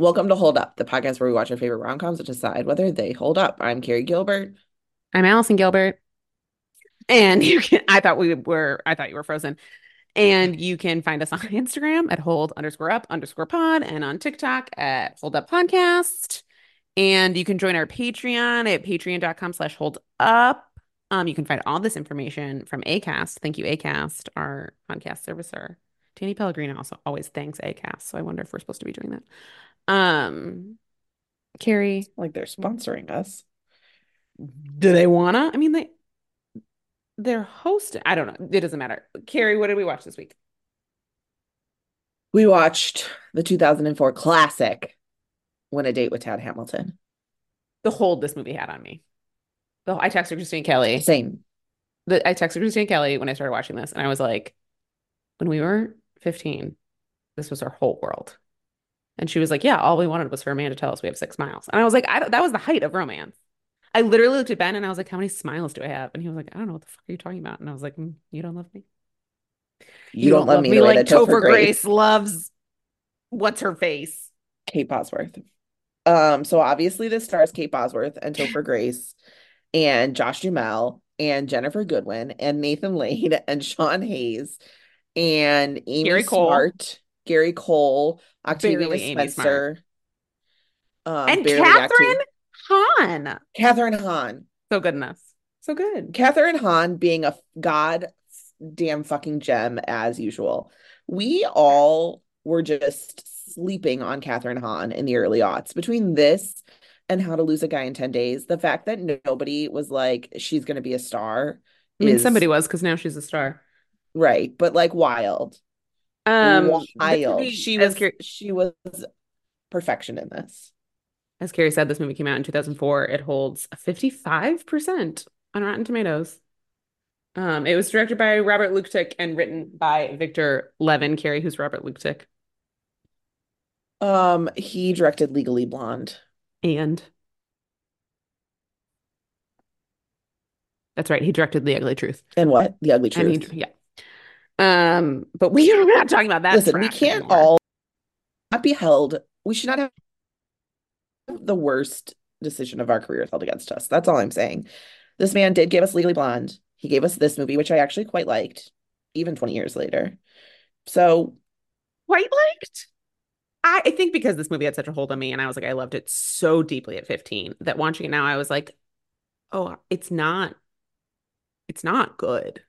Welcome to Hold Up, the podcast where we watch our favorite rom coms and decide whether they hold up. I'm Carrie Gilbert. I'm Allison Gilbert. And you can, I thought we were, I thought you were frozen. And you can find us on Instagram at hold underscore up underscore pod and on TikTok at hold up podcast. And you can join our Patreon at patreon.com slash hold up. Um, you can find all this information from ACAST. Thank you, ACAST, our podcast servicer. Danny Pellegrino also always thanks ACAST. So I wonder if we're supposed to be doing that. Um, Carrie, Like they're sponsoring us. do they wanna? I mean, they they're hosting. I don't know. It doesn't matter. Carrie, what did we watch this week? We watched the 2004 classic "Win a Date with Tad Hamilton. The hold this movie had on me. The I texted Christine Kelly. Same. The, I texted Christine Kelly when I started watching this, and I was like, when we were 15, this was our whole world. And she was like, yeah, all we wanted was for a man to tell us we have six miles. And I was like, I, that was the height of romance. I literally looked at Ben and I was like, how many smiles do I have? And he was like, I don't know what the fuck are you talking about. And I was like, mm, you don't love me. You, don't, love me, the way like Topher Grace, Grace loves what's her face. Kate Bosworth. Um, so obviously this stars Kate Bosworth and Topher Grace and Josh Duhamel and Ginnifer Goodwin and Nathan Lane and Sean Hayes and Amy Gary. Smart, Gary Cole, Octavia Barely Spencer. Um, and Kathryn Hahn. Kathryn Hahn. So good this. So good. Kathryn Hahn being a god damn fucking gem as usual. We all were just sleeping on Kathryn Hahn in the early aughts. Between this and How to Lose a Guy in 10 Days, the fact that nobody was like, she's going to be a star. I mean, is- somebody was because now she's a star. Right. But like wild. Um, wild. She was, she was perfection in this. as Carrie said, this movie came out in 2004. It holds a 55% on Rotten Tomatoes. Um, it was directed by Robert Luketic and written by Victor Levin. Carrie, who's Robert Luketic? Um, he directed Legally Blonde. And that's right, he directed The Ugly Truth. And what? The Ugly Truth. he, yeah. Um, but we are not talking about that. Listen, we can't anymore. all not be held. We should not have the worst decision of our careers held against us. That's all I'm saying. This man did give us Legally Blonde. He gave us this movie, which I actually quite liked, even 20 years later. So quite liked. I, I think because this movie had such a hold on me and I was like, I loved it so deeply at 15 that watching it now, I was like, oh, it's not, it's not good.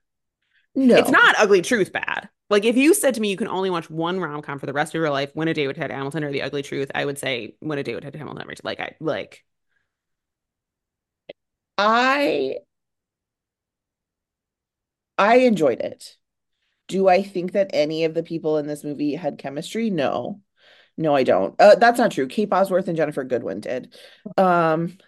No, It's not ugly truth bad. Like if you said to me you can only watch one rom com for the rest of your life, Win a Date with Tad Hamilton or The Ugly Truth, I would say Win a Date with Tad Hamilton. Like I like I I enjoyed it. Do I think that any of the people in this movie had chemistry? No. No, I don't. Uh, that's not true. Kate Bosworth and Ginnifer Goodwin did. Um,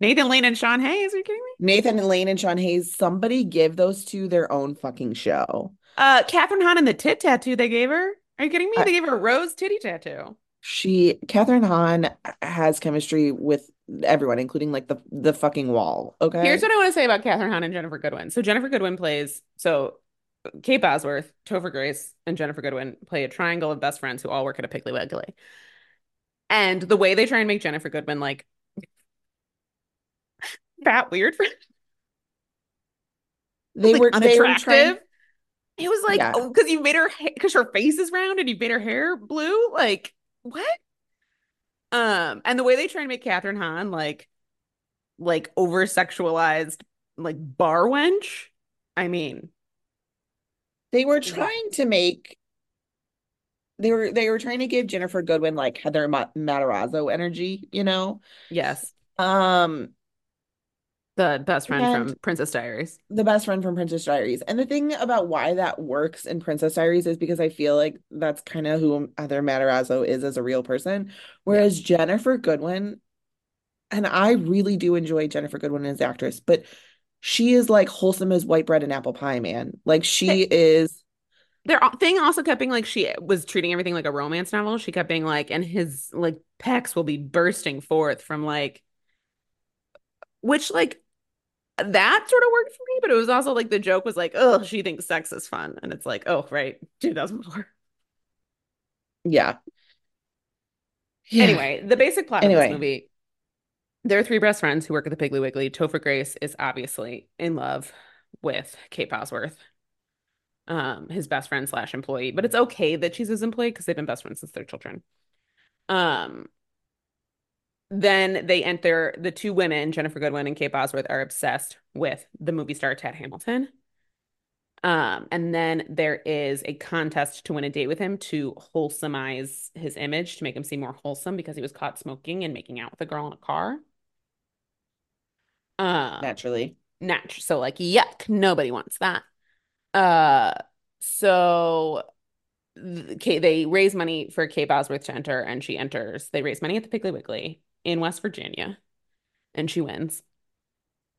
Nathan Lane and Sean Hayes. Are you kidding me? Nathan and Lane and Sean Hayes, somebody give those two their own fucking show. Uh, Kathryn Hahn and the tit tattoo they gave her. Are you kidding me? They gave her a rose titty tattoo. She, Kathryn Hahn, has chemistry with everyone, including like the the fucking wall. Okay. Here's what I want to say about Kathryn Hahn and Ginnifer Goodwin. So Ginnifer Goodwin plays so Kate Bosworth, Topher Grace, and Ginnifer Goodwin play a triangle of best friends who all work at a Piggly Wiggly. And the way they try and make Ginnifer Goodwin like fat weird for they like, were they were unattractive. trying. It was like, Yeah. oh, because you made her because her face is round and you made her hair blue. Like what? Um, and the way they try to make Kathryn Hahn like, like over sexualized, like bar wench. I mean, They were trying to make. They were they were trying to give Ginnifer Goodwin like Heather Ma- Matarazzo energy, you know. yes, Um, the best friend And- from Princess Diaries. the best friend from Princess Diaries. And the thing about why that works in Princess Diaries is because I feel like that's kind of who Heather Matarazzo is as a real person. Whereas Ginnifer Goodwin, and I really do enjoy Ginnifer Goodwin as an actress, but she is like wholesome as white bread and apple pie, man. Like she is Their thing also kept being like she was treating everything like a romance novel. She kept being like, and his like pecs will be bursting forth from like, which like that sort of worked for me, but it was also like the joke was like, oh, she thinks sex is fun, and it's like, oh, right, 2004. yeah. Yeah. Anyway, the basic plot of this movie, there are three best friends who work at the Piggly Wiggly. Topher Grace is obviously in love with Kate Bosworth, um, his best friend slash employee. But it's okay that she's his employee because they've been best friends since they're children. Um, then they enter the two women, Ginnifer Goodwin and Kate Bosworth, are obsessed with the movie star Tad Hamilton. Um, and then there is a contest to win a date with him to wholesomize his image to make him seem more wholesome because he was caught smoking and making out with a girl in a car. Um, Naturally. natural. So like, yuck, nobody wants that. Uh, so Kate, they raise money for Kate Bosworth to enter, and she enters. They raise money at the Piggly Wiggly in West Virginia, and she wins.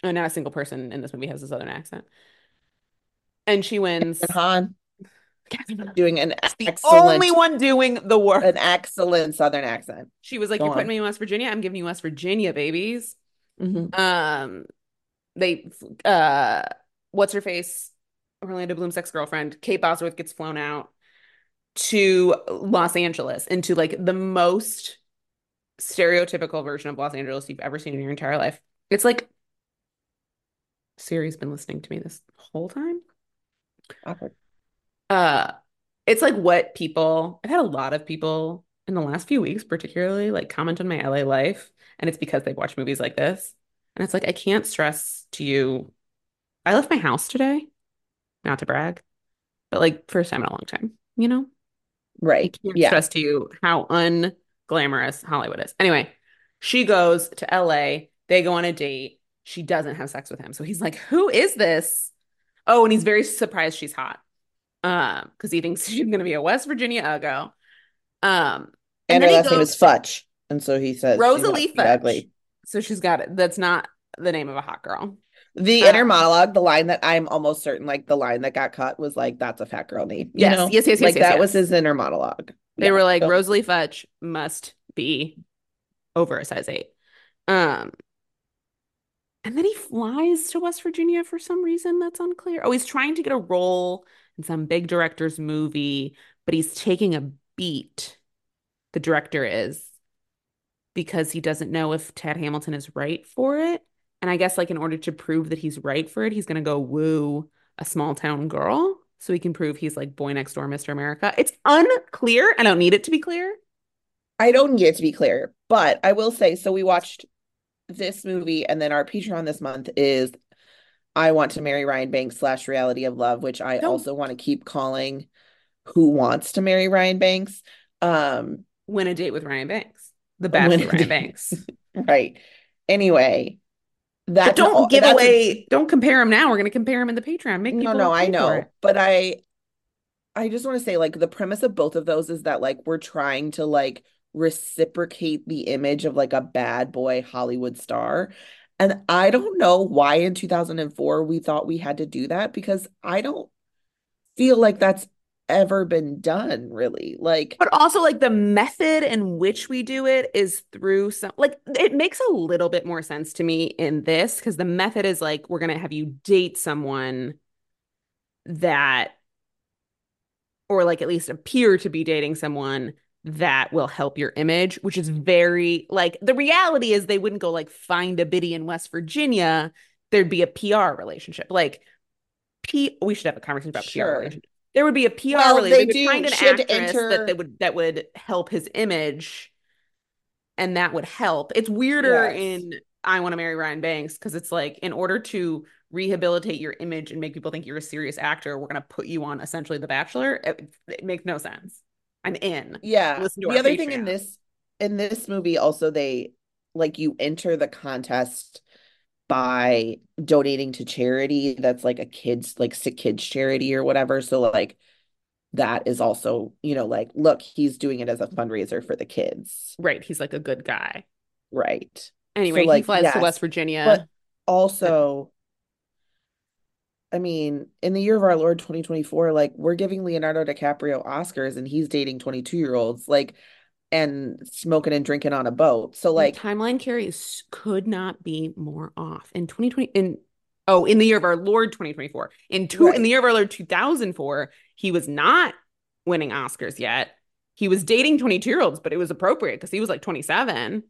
And not a single person in this movie has a southern accent. And she wins. Hahn doing an the excellent, only one doing the work. an excellent Southern accent. She was like, Go "You're putting me in West Virginia. I'm giving you West Virginia, babies." Mhm. Um, they, uh, what's her face? Orlando Bloom's ex-girlfriend, Kate Bosworth, gets flown out to Los Angeles into like the most stereotypical version of Los Angeles you've ever seen in your entire life. It's like Siri's been listening to me this whole time. Awkward. Uh, it's like what people, I've had a lot of people in the last few weeks, particularly, like comment on my LA life, and it's because they've watched movies like this. And it's like, I can't stress to you. I left my house today, not to brag, but like first time in a long time, you know? I Right. can't Yeah. stress to you how unglamorous Hollywood is. Anyway, she goes to LA. They go on a date. She doesn't have sex with him. So he's like, Who is this? Oh, and he's very surprised she's hot. Um, because he thinks she's gonna be a West Virginia uggo. Um, And, then her he last name is Futch. And so he says, Rosalie Futch. ugly. So she's got it. That's not the name of a hot girl. The Uh, inner monologue, the line that I'm almost certain, like the line that got cut was like, that's a fat girl name. You Yes, know? yes, yes, yes, Like yes, that was his inner monologue. They Yeah. were like, So- Rosalie Fudge must be over a size eight. Um, and then he flies to West Virginia for some reason that's unclear. Oh, he's trying to get a role in some big director's movie, but he's taking a beat. The director is because he doesn't know if Tad Hamilton is right for it. And I guess, like, in order to prove that he's right for it, he's going to go woo a small town girl so he can prove he's like boy next door, Mr. America. It's unclear. I don't need it to be clear. I don't need it to be clear, but I will say, so we watched this movie, and then our Patreon this month is I Want to Marry Ryan Banks slash Reality of Love, which I Don't- also want to keep calling Who Wants to Marry Ryan Banks. Um, Win a date with Ryan Banks, the bachelor Ryan. Banks. right. Anyway, But don't give away, don't compare him now. We're going to compare him in the Patreon. Make No, no, I know, but I I just want to say like the premise of both of those is that like we're trying to like reciprocate the image of like a bad boy Hollywood star. And I don't know why in 2004 we thought we had to do that because I don't feel like that's ever been done really. Like But also, like the method in which we do it is through some, like it makes a little bit more sense to me in this because the method is like we're going to have you date someone that, or like at least appear to be dating someone that will help your image, which is very like the reality is they wouldn't go like find a biddy in West Virginia. There'd be a PR relationship. Like, P, we should have a conversation about PR Sure. relationship. There would be a PR Well, relationship. they They would find do- an actress enter- that they would that would help his image, and that would help. It's weirder Yes. in I Want to Marry Ryan Banks because it's like in order to rehabilitate your image and make people think you're a serious actor, we're gonna put you on essentially The Bachelor. It, it makes no sense. I'm in. Yeah. The other thing in this in this movie also they like you enter the contest by donating to charity that's like a kids like sick kids charity or whatever. So like that is also, you know, like look, he's doing it as a fundraiser for the kids. Right. He's like a good guy. Right. Anyway, he like, flies to West Virginia. But also I mean, in the year of our Lord 2024, like we're giving Leonardo DiCaprio Oscars and he's dating 22 year olds, like and smoking and drinking on a boat. So The like timeline carries could not be more off. In 2020 in oh, in the year of our Lord 2024. In two in the year of our Lord 2004, he was not winning Oscars yet. he was dating 22 year olds, but it was appropriate because he was like 27.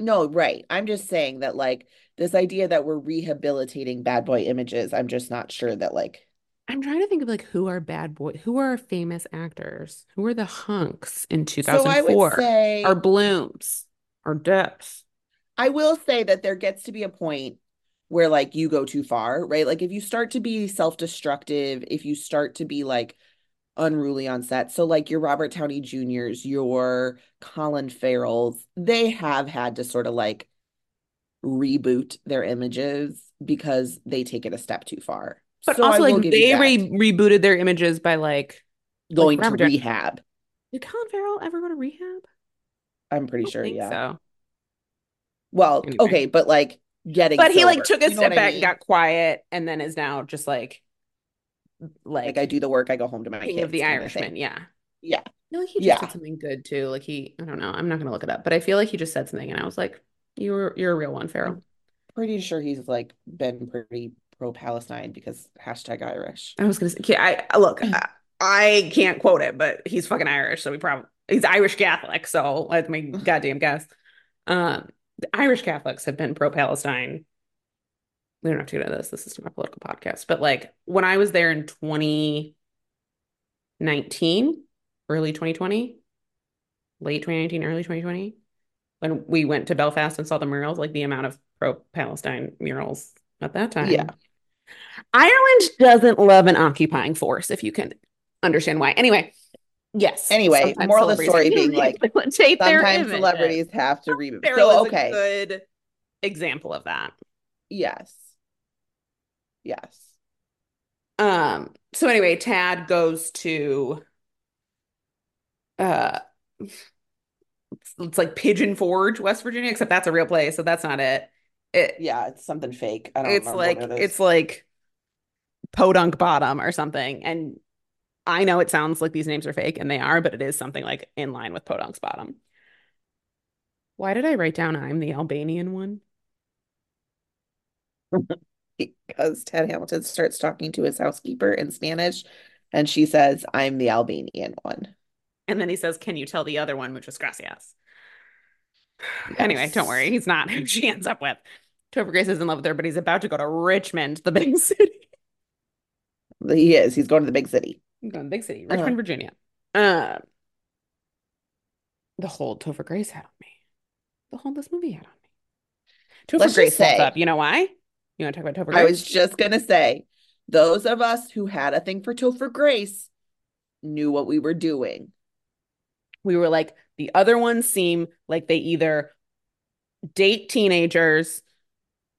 No, right. I'm just saying that like this idea that we're rehabilitating bad boy images, I'm just not sure that like I'm trying to think of like who are bad boy, who are famous actors, who are the hunks in so I would 2004, say our blooms, our depths. I will say that there gets to be a point where like you go too far, right? Like if you start to be self-destructive, if you start to be like unruly on set. So like your Robert Downey Jr.'s, your Colin Farrell's, they have had to sort of like reboot their images because they take it a step too far. But So also, like they re rebooted their images by like like Going to Robert rehab. Did Colin Farrell ever go to rehab? I'm pretty sure, think yeah. so. Well, Anyway. okay, but like getting But he like took a You step what I back, mean? got quiet, and then is now just like Like like I do the work, I go home to my king of the kids of Irishman. Yeah. Yeah. No, he just Yeah. did something good too. Like he, I don't know. I'm not gonna look it up, but I feel like he just said something, and I was like, "You're you're a real one, Farrell." Pretty sure he's like been pretty pro-Palestine because hashtag Irish. I was gonna say, I look, I, I can't quote it, but he's fucking Irish, so he probably he's Irish Catholic. So let me goddamn guess. Um, the Irish Catholics have been pro-Palestine. We don't have to get into this. This is not a political podcast, but like when I was there in 2019, early 2020, late 2019, early 2020, when we went to Belfast and saw the murals, like the amount of pro-Palestine murals at that time. Yeah. Ireland doesn't love an occupying force, if you can understand why. Anyway, yes. Anyway, moral of the story being like, Sometimes celebrities have to reboot. So okay. a good example of that. Yes. Yes. Um, so anyway, Tad goes to uh it's like Pigeon Forge, West Virginia, except that's a real place, so that's not it. It Yeah, it's something fake. I don't it's like what it is. it's like Podunk Bottom or something. And I know it sounds like these names are fake, and they are, but it is something like in line with Podunk's Bottom. Why did I write down I'm the Albanian one? because Tad Hamilton starts talking to his housekeeper in Spanish, and she says, "I'm the Albanian one." And then he says, Can you tell the other one, muchas gracias? Anyway, don't worry. He's not who she ends up with. Topher Grace is in love with her, but he's about to go to Richmond, the big city. He is. He's going to the big city. I'm going to the big city, Uh-huh. Richmond, Virginia. Um, the hold Topher Grace had on me. The hold this movie had on me. Topher Let's Grace holds say- up. You know why? You want to talk about Topher Grace? I was just gonna say, those of us who had a thing for Topher Grace knew what we were doing. We were like, the other ones seem like they either date teenagers,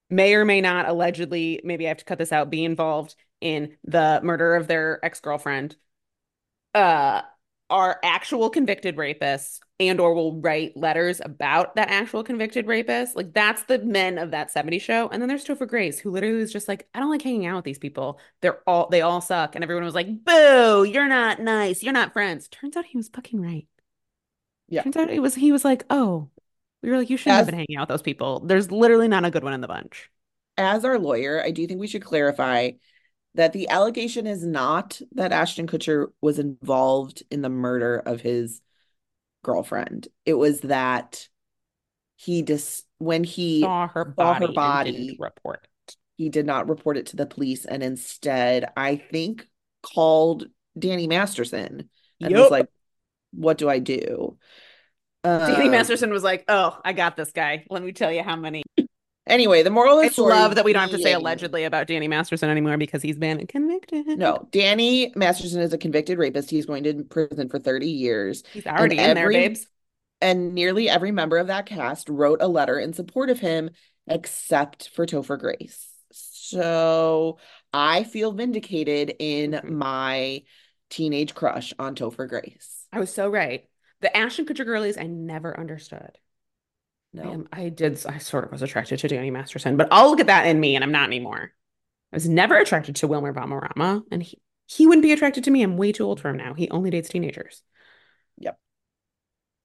may or may not allegedly, maybe I have to cut this out, be involved in the murder of their ex-girlfriend, uh, are actual convicted rapists and or will write letters about that actual convicted rapist. Like that's the men of that 70 show. And then there's Topher Grace, who literally was just like, I don't like hanging out with these people. They're all they all suck. And everyone was like, boo, you're not nice. You're not friends. Turns out he was fucking right. Yeah. Turns out it was he was like, oh, we were like, you shouldn't have been hanging out with those people. There's literally not a good one in the bunch. As our lawyer, I do think we should clarify that the allegation is not that Ashton Kutcher was involved in the murder of his girlfriend. It was that he just when he Saw her saw body, her body. report. it. he did not report it to the police and instead I think called Danny Masterson and was like, "What do I do?" Danny Um, Masterson was like, "Oh, I got this guy. Let me tell you how many." Anyway, the moral of the story love that we don't have to say allegedly about Danny Masterson anymore because he's been convicted. No, Danny Masterson is a convicted rapist. He's going to prison for 30 years. he's already in there, babes. And nearly every member of that cast wrote a letter in support of him, except for Topher Grace. So I feel vindicated in Mhm. my teenage crush on Topher Grace. I was so right. The Ashton Kutcher girlies, I never understood. I, No. am, I did. I sort of was attracted to Danny Masterson, but I'll look at that in me, and I'm not anymore. I was never attracted to Wilmer Valderrama, and he he wouldn't be attracted to me. I'm way too old for him now. He only dates teenagers. Yep.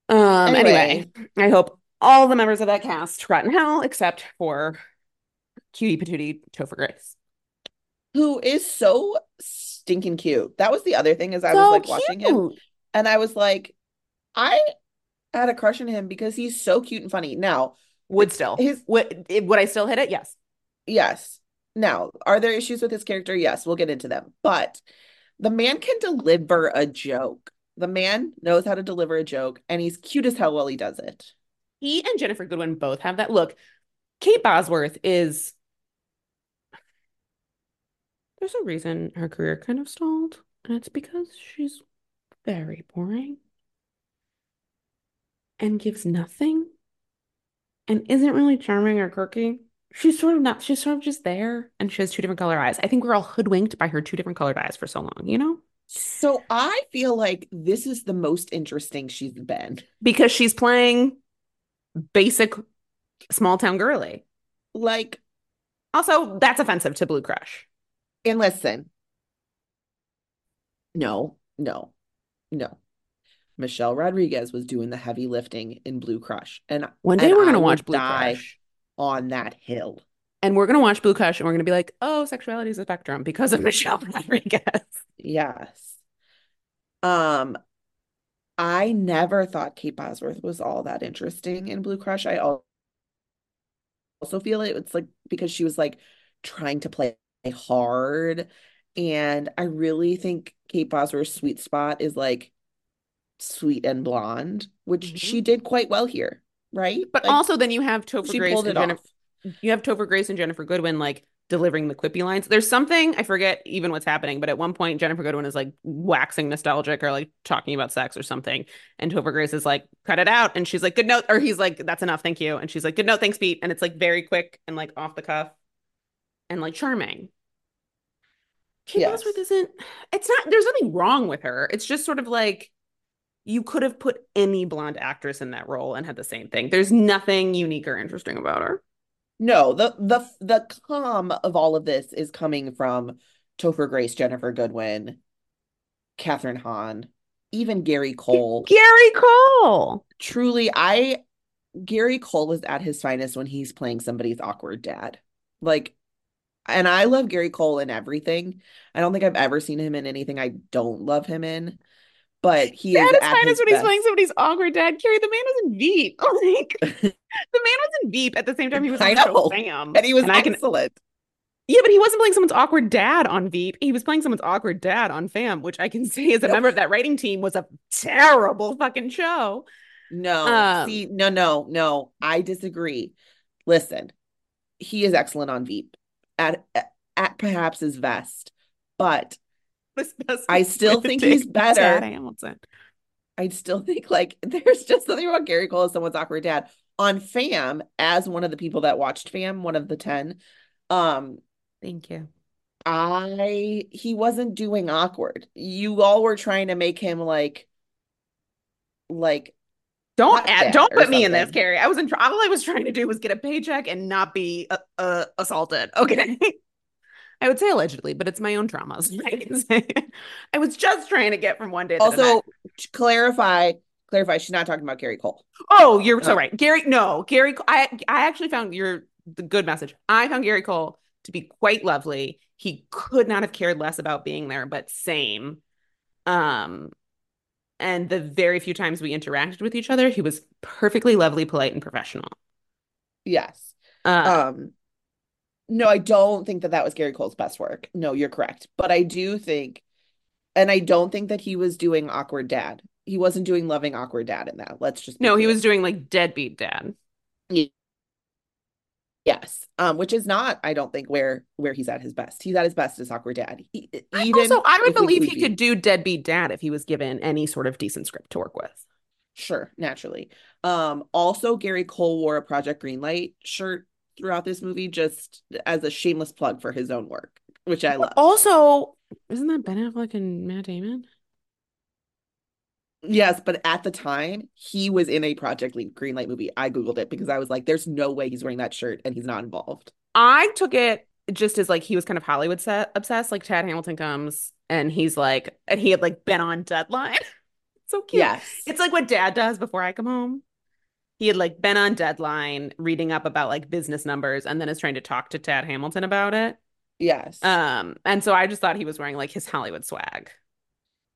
Um. Anyway, Anyway. I hope all the members of that cast rot in hell, except for cutie patootie Topher Grace. Who is so stinking cute. That was the other thing as I So was like watching him. And I was like, I had a crush on him because he's so cute and funny. Now, Would still. his Would would I still hit it? Yes. yes. Now, are there issues with his character? Yes, we'll get into them. But the man can deliver a joke. The man knows how to deliver a joke, and he's cute as hell while he does it. He and Ginnifer Goodwin both have that look. Kate Bosworth is there's a reason her career kind of stalled, and it's because she's very boring and gives nothing and isn't really charming or quirky. She's sort of not, she's sort of just there and she has two different color eyes. I think we're all hoodwinked by her two different colored eyes for so long, you know? So I feel like this is the most interesting she's been. Because she's playing basic small town girly. Like, Also, that's offensive to Blue Crush. and listen, no, no, no. Michelle Rodriguez was doing the heavy lifting in Blue Crush, and One day and we're gonna watch Blue Crush. on that hill. And we're gonna watch Blue Crush and we're gonna be like, oh, sexuality is a spectrum because of Michelle Rodriguez. Yes. Um, I never thought Kate Bosworth was all that interesting in Blue Crush. I also feel it, it's like because she was like trying to play hard, and I really think Kate Bosworth's sweet spot is like sweet and blonde, which she Mhm. did quite well here, right? But Like also then you have Topher she Grace and Jennifer off. you have Topher Grace and Ginnifer Goodwin like delivering the quippy lines. There's something I forget even what's happening, but at one point Ginnifer Goodwin is like waxing nostalgic or like talking about sex or something, and Topher Grace is like, "Cut it out," and she's like, "Good note," or he's like, "That's enough, thank you," and she's like, "Good note, thanks, Pete," and it's like very quick and like off the cuff and like charming. Kate Yes. Bosworth isn't. It's not. There's nothing wrong with her. It's just sort of like you could have put any blonde actress in that role and had the same thing. There's nothing unique or interesting about her. No, the the the calm of all of this is coming from Topher Grace, Ginnifer Goodwin, Kathryn Hahn, even Gary Cole. Gary Cole. Truly, I Gary Cole is at his finest when he's playing somebody's awkward dad. Like, and I love Gary Cole in everything. I don't think I've ever seen him in anything I don't love him in, but he At is his at finest his when he's playing somebody's awkward dad. Carrie, the man was in Veep. Like, the man was in Veep at the same time he was on I know. Fam. And he was And I can excellent. Yeah, but he wasn't playing someone's awkward dad on Veep. He was playing someone's awkward dad on Fam, which I can say as a No. member of that writing team was a terrible fucking show. No, Um, see, no, no, no. I disagree. Listen, he is excellent on Veep at at perhaps his best, but I still think he's better. Tad Hamilton. I still think like there's just something about Gary Cole as someone's awkward dad on Fam as one of the people that watched Fam, one of the 10. Um, Thank you. I he wasn't doing awkward. You all were trying to make him like like Don't add, don't put me in this. Carrie. I wasn't. All I was trying to do was get a paycheck and not be uh, uh, assaulted. Okay. I would say allegedly, but it's my own traumas. I. I was just trying to get from one day to the Also, to clarify, clarify, she's not talking about Gary Cole. Oh, you're so Uh, right, Gary. No, Gary. I I actually found your the good message. I found Gary Cole to be quite lovely. He could not have cared less about being there, but same. Um, and the very few times we interacted with each other, he was perfectly lovely, polite, and professional. Yes. Uh, Um, no, I don't think that that was Gary Cole's best work. No, you're correct. But I do think, and I don't think that he was doing awkward dad. He wasn't doing loving awkward dad in that. Let's just no, he was doing like deadbeat dad. Yes. Um, which is not, I don't think, where where he's at his best. He's at his best as awkward dad. He, I also, I would believe he could do deadbeat dad if he was given any sort of decent script to work with. Sure, naturally. Um, also Gary Cole wore a Project Greenlight shirt throughout this movie, just as a shameless plug for his own work, which I love. also, isn't that Ben Affleck and Matt Damon? Yes, but at the time, he was in a Project Le- Greenlight movie. I Googled it because I was like, there's no way he's wearing that shirt and he's not involved. I took it just as like he was kind of Hollywood set obsessed. Like Chad Hamilton comes and he's like, and he had like been on Deadline. so cute. Yes. It's like what dad does before I come home. He had like been on Deadline reading up about like business numbers and then is trying to talk to Chad Hamilton about it. Yes. Um, and so I just thought he was wearing like his Hollywood swag.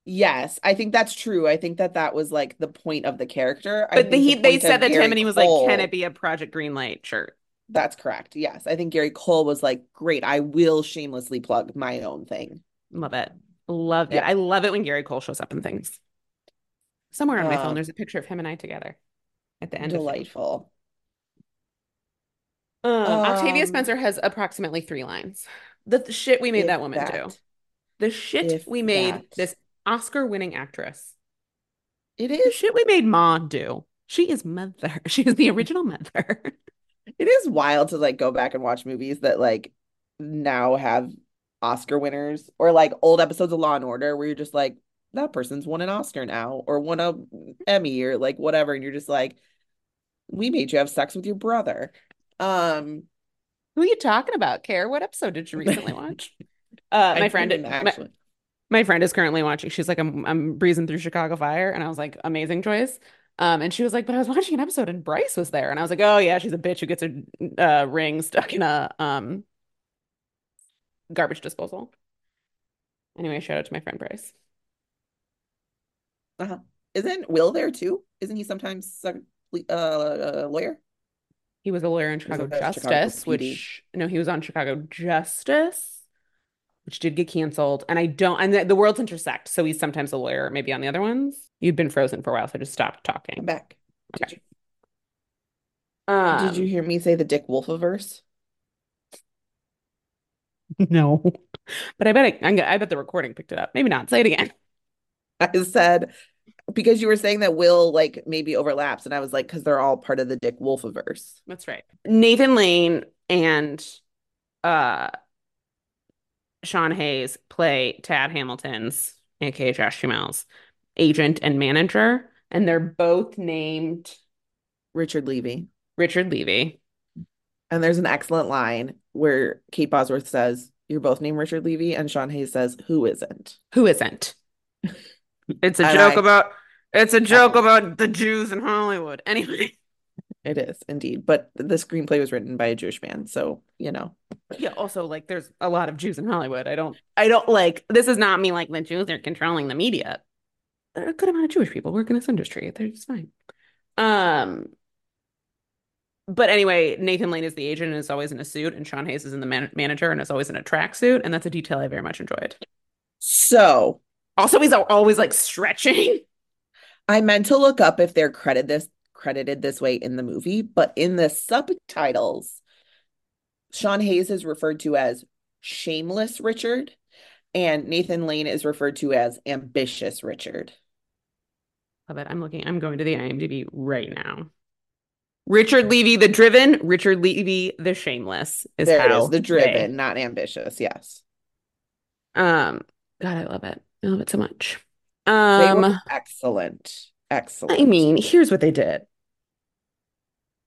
Yes, I think that's true. I think that that was like the point of the character. But the, think the he they said that to him and he was like, "Can it be a Project Greenlight shirt?" that's correct. Yes, I think Gary Cole was like, great, I will shamelessly plug my own thing. Love it. Love it. I love it when Gary Cole shows up in things. Somewhere on my phone, there's a picture of him and I together at the end delightful. Um, Octavia Spencer has approximately three lines. The th- shit we made that woman do. The shit we made that. this Oscar-winning actress. It is The shit we made Ma do. She is mother. She is the original mother. it is wild to like go back and watch movies that like now have Oscar winners or like old episodes of Law and Order where you're just like, that person's won an Oscar now or won a Emmy or like whatever, and you're just like, we made you have sex with your brother. Um, Who are you talking about, Care? What episode did you recently watch? Uh, my friend, my, actually. My friend is currently watching. She's like, I'm I'm breezing through Chicago Fire, and I was like, amazing choice. Um, and she was like, but I was watching an episode and Bryce was there, and I was like, oh yeah, she's a bitch who gets her uh, ring stuck in a um garbage disposal. Anyway, shout out to my friend Bryce. Uh-huh. Isn't Will there too? Isn't he sometimes a uh, a lawyer? He was a lawyer in Chicago Chicago Justice, PD? which no, he was on Chicago Justice, which did get canceled. And I don't, and the, the worlds intersect, so he's sometimes a lawyer, maybe on the other ones. You'd been frozen for a while, so I just stopped I'm talking. back. Did Okay. you did you Um, hear me say the Dick Wolfiverse? no, but I bet I, I'm I bet the recording picked it up. Maybe not. Say it again. I said because you were saying that Will like maybe overlaps, and I was like, because they're all part of the Dick Wolfiverse. That's right. Nathan Lane and uh Sean Hayes play Tad Hamilton's, aka Josh Duhamel's agent and manager, and they're both named Richard Levy. Richard Levy. And there's an excellent line where Kate Bosworth says, You're both named Richard Levy, and Sean Hayes says, Who isn't? Who isn't? It's a And joke I- about it's a joke about the Jews in Hollywood. Anyway, It is indeed. But the screenplay was written by a Jewish man, so you know. yeah, also like there's a lot of Jews in Hollywood. I don't I don't like this is not me like the Jews are controlling the media. There are a good amount of Jewish people work in this industry. They're just fine. Um but anyway, Nathan Lane is the agent and is always in a suit, and Sean Hayes is in the man manager and is always in a tracksuit, and that's a detail I very much enjoyed. So Also, he's always like stretching. I meant to look up if they're credited this credited this way in the movie, but in the subtitles, Sean Hayes is referred to as Shameless Richard, and Nathan Lane is referred to as Ambitious Richard. Love it. I'm looking, I'm going to the IMDb right now. Richard Levy the Driven, Richard Levy the Shameless is there it how is, the they- driven, not ambitious. Yes. um, God, I love it. I love it so much. They Um, were excellent. Excellent. I mean, here's what they did.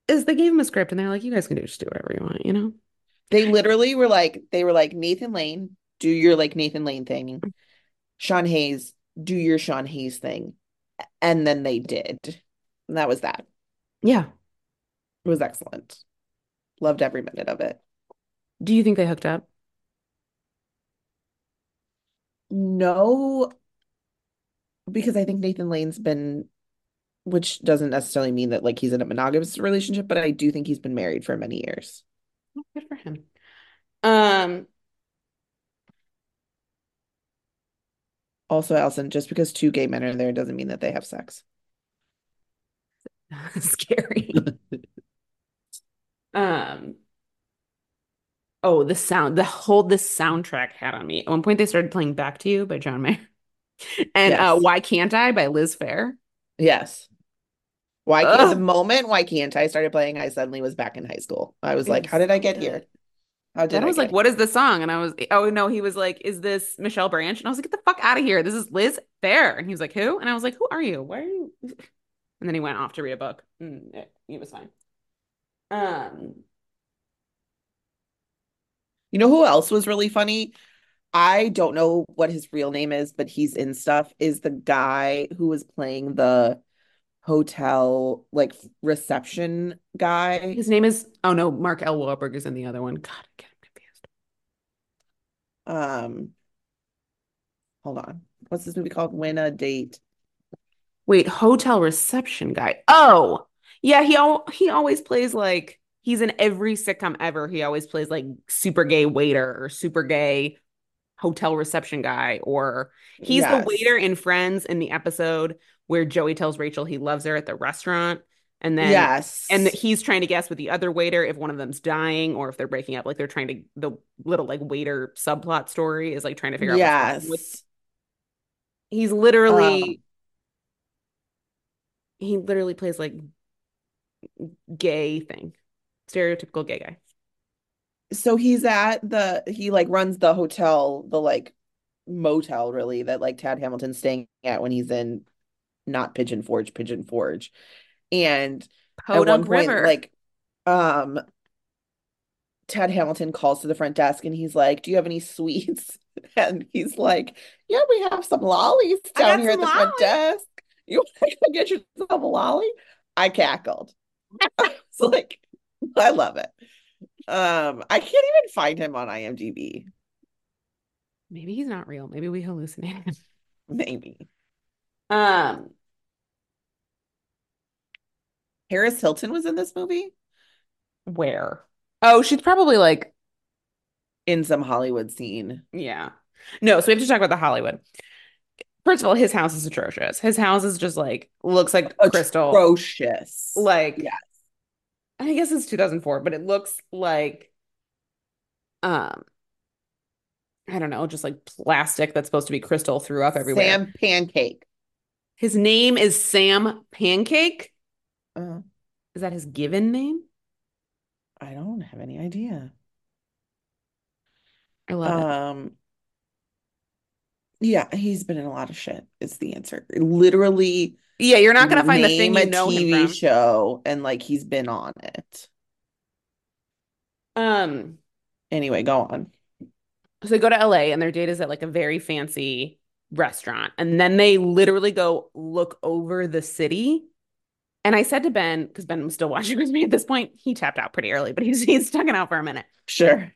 Is they gave him a script and they're like, you guys can do just do whatever you want, you know? They literally were like, they were like, Nathan Lane, do your like Nathan Lane thing. Sean Hayes, do your Sean Hayes thing. And then they did. And that was that. Yeah. It was excellent. Loved every minute of it. Do you think they hooked up? No, because I think Nathan Lane's been, which doesn't necessarily mean that like he's in a monogamous relationship, but I do think he's been married for many years. Oh, Good for him. Um, Also, Allison, just because two gay men are there doesn't mean that they have sex. scary. Um, oh, the sound, the whole this soundtrack had on me. At one point, they started playing "Back to You" by John Mayer, and uh, "Why Can't I" by Liz Phair. Yes. Why can't the moment Why Can't I started playing, I suddenly was back in high school. I was like, how did I get here? How did I was like, get "What is this song?" And I was, "Oh no." He was like, "Is this Michelle Branch?" And I was like, "Get the fuck out of here! This is Liz Phair. And he was like, "Who?" And I was like, "Who are you? Why are you?" And then he went off to read a book. Mm, it, it was fine. Um, You know who else was really funny? I don't know what his real name is, but he's in stuff. Is the guy who was playing the hotel like reception guy? his name is. Oh no, Mark L. Wahlberg is in the other one. God, I get him confused. Um, hold on. What's this movie called? Win a Date. Wait, hotel reception guy. Oh, yeah, he al he always plays like he's in every sitcom ever. He always plays like super gay waiter or super gay hotel reception guy, or he's the waiter in Friends in the episode where Joey tells Rachel he loves her at the restaurant, and then yes. and he's trying to guess with the other waiter if one of them's dying or if they're breaking up. Like they're trying to the little like waiter subplot story is like trying to figure out what's with. Yes. He's Um, literally he literally plays like gay thing, stereotypical gay guy. so he's at the he like runs the hotel, the like motel really that like Tad Hamilton's staying at when he's in not Pigeon Forge, Pigeon Forge. And at one point, River. like um Tad Hamilton calls to the front desk and he's like, Do you have any sweets? And he's like, Yeah, we have some lollies down here at the front desk. You want to get yourself a lolly? I cackled. It's like, I love it. Um, I can't even find him on IMDb. Maybe he's not real. Maybe we hallucinated. Him. Maybe. Um, Paris Hilton was in this movie where? Oh, she's probably like, in some Hollywood scene. yeah. No, so we have to talk about the Hollywood. First of all, his house is atrocious. His house is just like looks like crystal. Atrocious. Like, yes. I guess it's 2004, but it looks like um I don't know, just like plastic that's supposed to be crystal threw up everywhere. Sam Pancake. His name is Sam Pancake. Uh, Is that his given name? I don't have any idea. I love it. Um, yeah, he's been in a lot of shit, is the answer. Literally Yeah, you're not gonna find the thing name you a know TV show and like he's been on it. Um, Anyway, go on. so they go to LA and their date is at like a very fancy restaurant. And then they literally go look over the city. And I said to Ben, because Ben was still watching with me at this point, he tapped out pretty early, but he's he's stuck it out for a minute. Sure.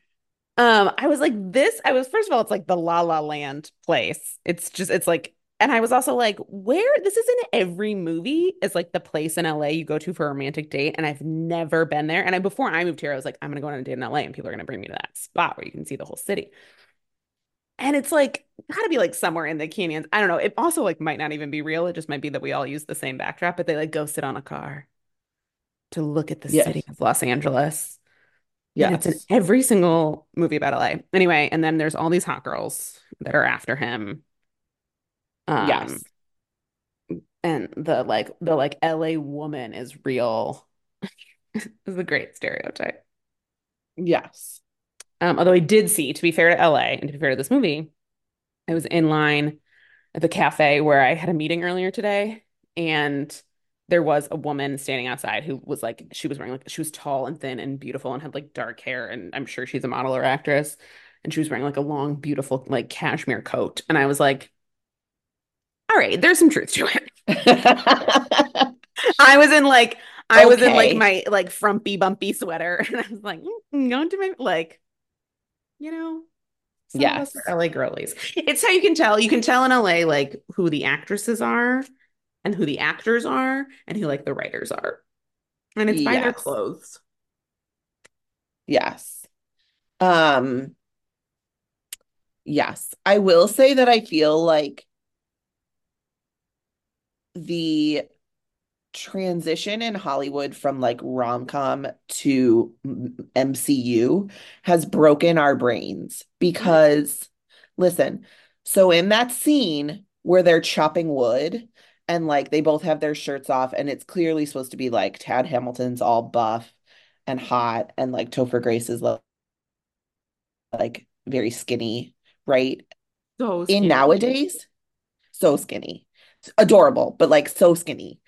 Um, I was like, this, I was first of all, it's like the La La Land place. It's just, it's like, and I was also like, where this is in every movie is like the place in LA you go to for a romantic date. And I've never been there. And I before I moved here, I was like, I'm gonna go on a date in LA and people are gonna bring me to that spot where you can see the whole city. And it's like gotta be like somewhere in the canyons. I don't know. It also like might not even be real. It just might be that we all use the same backdrop, but they like go sit on a car to look at the city of Los Angeles. Yeah. it's in every single movie about LA. Anyway, and then there's all these hot girls that are after him. Um, Yes. and the like the like LA woman is real is a great stereotype. Yes. Um, although I did see, to be fair to LA and to be fair to this movie, I was in line at the cafe where I had a meeting earlier today, and there was a woman standing outside who was like, she was wearing like, she was tall and thin and beautiful and had like dark hair, and I'm sure she's a model or actress, and she was wearing like a long, beautiful like cashmere coat, and I was like, all right, there's some truth to it. I was in like, I was in like my like frumpy bumpy sweater, and I was like, mm, I'm going to my like, you know. Some of us Yes. are LA girlies. It's how you can tell. You can tell in LA like who the actresses are and who the actors are and who like the writers are. And it's by their clothes. Yes. Um, yes. I will say that I feel like the transition in Hollywood from like rom-com to MCU has broken our brains because listen, so in that scene where they're chopping wood and like they both have their shirts off and it's clearly supposed to be like Tad Hamilton's all buff and hot and like Topher Grace is like very skinny, right? So In nowadays, so skinny. Adorable, but like so skinny.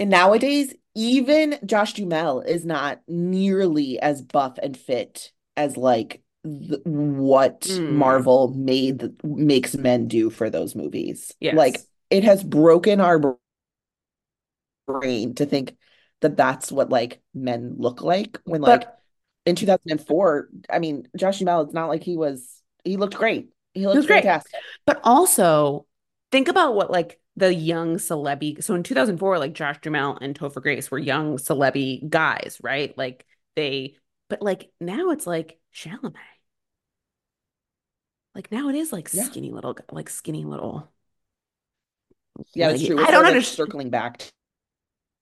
And nowadays, even Josh Duhamel is not nearly as buff and fit as like th what Mm. Marvel made makes men do for those movies. Like it has broken our brain to think that that's what like men look like when like But in 2004, I mean, Josh Duhamel, it's not like he was he looked great. He looked, great. fantastic. But also, think about what like the young celebi. So in 2004, like Josh Duhamel and Topher Grace were young celebi guys, right? Like they, but like now it's like Chalamet. Like now it is like Yeah. skinny little, like skinny little. Yeah, that's true. I don't like, understand circling back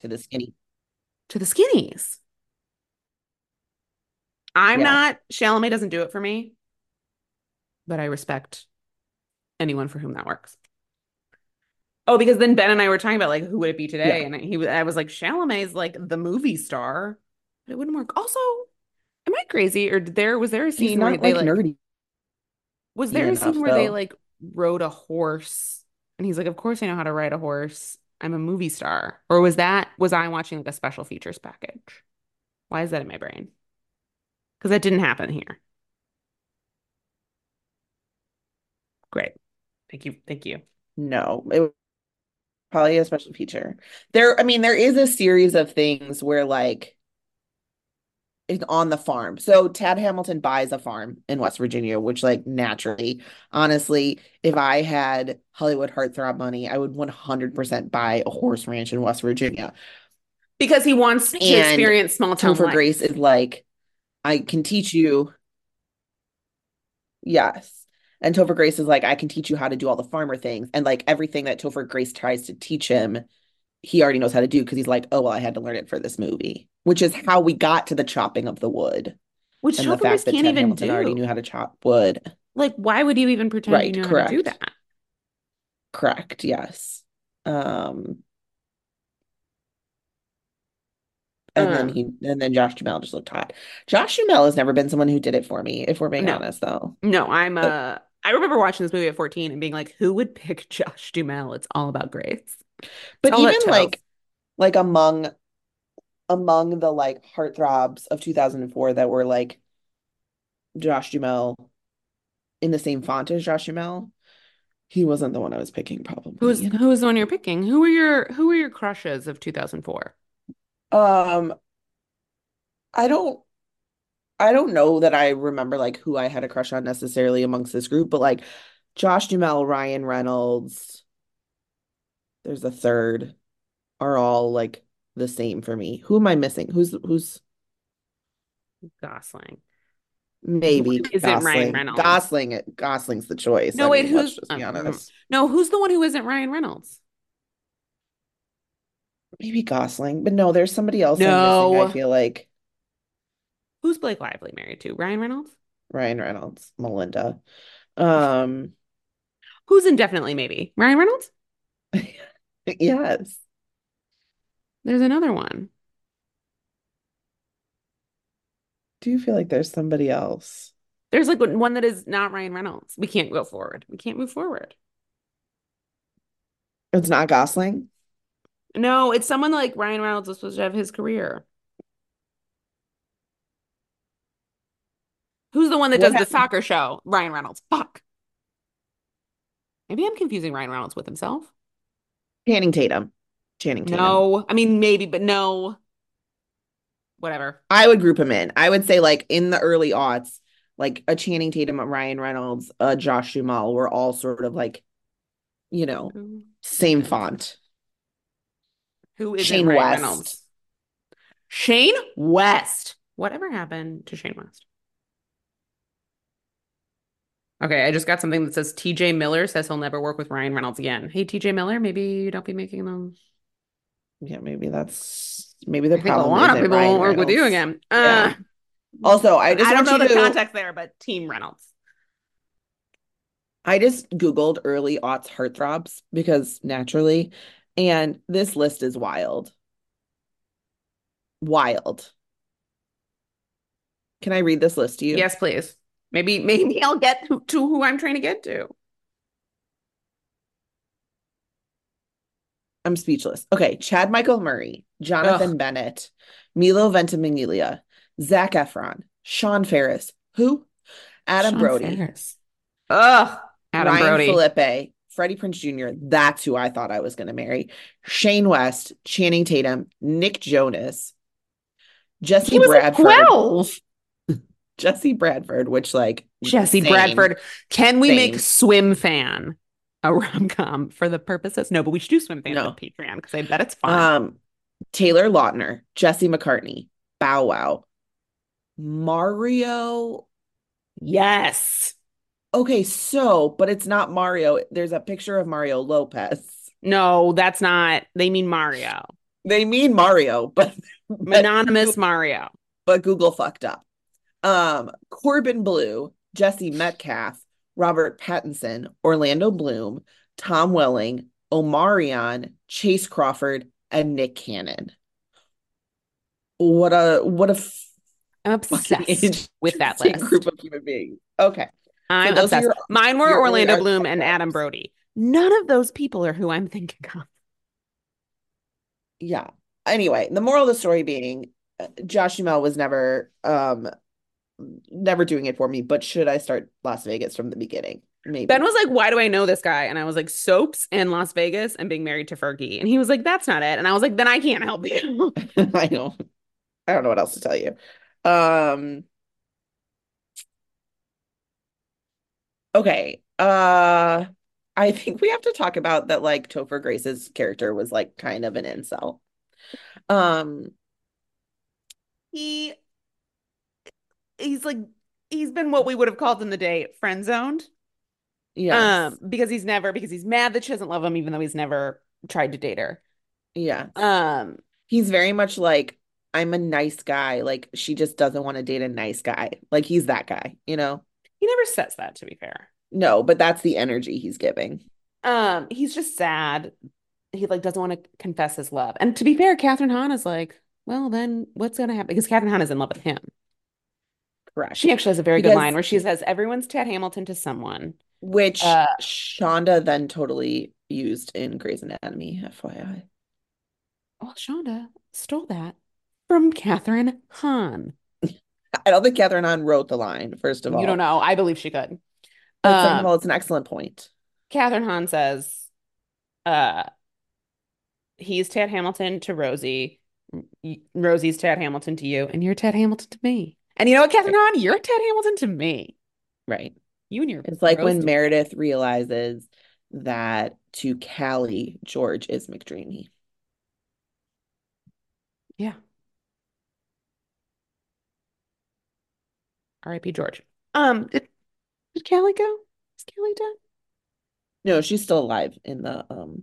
to the skinny. to the skinnies. I'm Yeah. not, Chalamet doesn't do it for me, but I respect anyone for whom that works. Oh, because then Ben and I were talking about like who would it be today, Yeah. and he was I was like Chalamet is like the movie star, but it wouldn't work. Also, am I crazy or did there was there a scene where not they like like nerdy was there a scene where they like rode a horse and he's like, of course I know how to ride a horse. I'm a movie star. Or was that was I watching like a special features package? Why is that in my brain? Because that didn't happen here. Great. Thank you. Thank you. No, it probably a special feature. There, I mean, there is a series of things where like it's on the farm. So Tad Hamilton buys a farm in West Virginia, which like naturally, honestly, if I had Hollywood heartthrob money, I would 100% buy a horse ranch in West Virginia. Because he wants to experience small town For life. Grace is like, I can teach you. Yes. And Topher Grace is like, I can teach you how to do all the farmer things. And like everything that Topher Grace tries to teach him, he already knows how to do because he's like, oh, well, I had to learn it for this movie, which is how we got to the chopping of the wood Which and the Topher Grace can't Ted even Hamilton already knew how to chop wood. Like, why would you even pretend you Right, knew how to do that? Correct. Yes. Um, and then Um, he and then Josh Duhamel just looked hot. Josh Duhamel has never been someone who did it for me, if we're being no, honest, though. no, I'm Uh, uh I remember watching this movie at 14 and being like, who would pick Josh Duhamel? It's all about Grace. But even like like among among the like heartthrobs of 2004 that were like Josh Duhamel in the same font as Josh Duhamel, he wasn't the one I was picking, probably, Who's you know. who was the one you're picking? Who were your who were your crushes of 2004? Um, I don't I don't know that I remember like who I had a crush on necessarily amongst this group, but like Josh Duhamel, Ryan Reynolds, there's a third, are all like the same for me. Who am I missing? Who's who's Gosling. maybe Who isn't Ryan Reynolds? Gosling, Gosling's the choice. No, I wait, mean, who's just be um, honest. no, who's the one who isn't Ryan Reynolds? Maybe Gosling, but no, there's somebody else I'm missing. I feel like Who's Blake Lively married to? Ryan Reynolds? Ryan Reynolds, Melinda. Um, Who's indefinitely maybe? Ryan Reynolds? yes. There's another one. Do you feel like there's somebody else? There's like one that is not Ryan Reynolds. We can't go forward. We can't move forward. It's not Gosling. No, it's someone like Ryan Reynolds was supposed to have his career. Who's the one that What does the happened? soccer show? Ryan Reynolds. Fuck. Maybe I'm confusing Ryan Reynolds with himself. Channing Tatum. Channing Tatum. No, I mean maybe, but no. Whatever. I would group him in. I would say like in the early aughts, like a Channing Tatum, a Ryan Reynolds, a Josh Duhamel were all sort of like, you know, same font. Who isn't Shane Ryan West. Reynolds? Shane West. Whatever happened to Shane West? Okay, I just got something that says TJ Miller says he'll never work with Ryan Reynolds again. Hey, TJ Miller, maybe you don't be making them. Yeah, maybe that's maybe the think a lot of people Ryan won't work with you Reynolds. again. Yeah. Uh, Also, I just I don't know the to context there, but Team Reynolds. I just Googled early aughts heartthrobs because naturally, and this list is wild. Wild. Can I read this list to you? Yes, please. Maybe maybe I'll get to, to who I'm trying to get to. I'm speechless. Okay, Chad Michael Murray, Jonathan Ugh. Bennett, Milo Ventimiglia, Zac Efron, Sean Faris, who? Adam Sean Brody, Faris. Ugh. Adam Ryan Brody. Felipe, Freddie Prinze Jr. That's who I thought I was going to marry. Shane West, Channing Tatum, Nick Jonas, Jesse Bradford, 12. Jesse Bradford, which like Jesse same. Bradford. Can we make Swimfan a rom com for the purposes? No, but we should do Swimfan No. on Patreon because I bet it's fun. Um, Taylor Lautner, Jesse McCartney, Bow Wow, Mario. yes. Okay, so, but it's not Mario. There's a picture of Mario Lopez. No, that's not. They mean Mario. They mean Mario, but but, Anonymous Mario. but Google fucked up. Um, Corbin Bleu, Jesse Metcalfe, Robert Pattinson, Orlando Bloom, Tom Welling, Omarion, Chace Crawford, and Nick Cannon. What a what a I'm obsessed with that list. group of human beings. Okay. I'm are obsessed. your- Mine were Orlando Bloom and. Adam Brody. None of those people are who I'm thinking of. Yeah. Anyway, the moral of the story being uh, Josh Duhamel was never um never doing it for me, but should I start Las Vegas from the beginning? Maybe. Ben was like, Why do I know this guy? And I was like, Soaps and Las Vegas and being married to Fergie. And he was like, That's not it. And I was like, Then I can't help you. I don't I don't know what else to tell you. Um okay. Uh I think we have to talk about that like Topher Grace's character was like kind of an incel. Um he he's like he's been what we would have called in the day friend zoned. yes. Um, because he's never because he's mad that she doesn't love him, even though he's never tried to date her. yeah. Um, He's very much like I'm a nice guy. Like she just doesn't want to date a nice guy. Like he's that guy, you know? he never says that to be fair. No, but that's the energy he's giving. Um, he's just sad. He like doesn't want to confess his love. And to be fair, Kathryn Hahn is like, well, then what's gonna happen? Because Kathryn Hahn is in love with him. Correct. She actually has a very good line where she says, "Everyone's Tad Hamilton to someone." Which Uh, Shonda then totally used in Grey's Anatomy, FYI. Well, Shonda stole that from Kathryn Hahn. I don't think Kathryn Hahn wrote the line, first of all. You don't know. I believe she could. But second Um, of all, it's an excellent point. Kathryn Hahn says, uh, he's Tad Hamilton to Rosie. Rosie's Tad Hamilton to you, and you're Tad Hamilton to me. And you know what, Kathryn Hahn? You're Tad Hamilton to me. Right. You and your It's like when Meredith realizes that to Callie, George is McDreamy. Yeah. R.I.P. George. Um, did, did Callie go? Is Callie dead? No, she's still alive in the um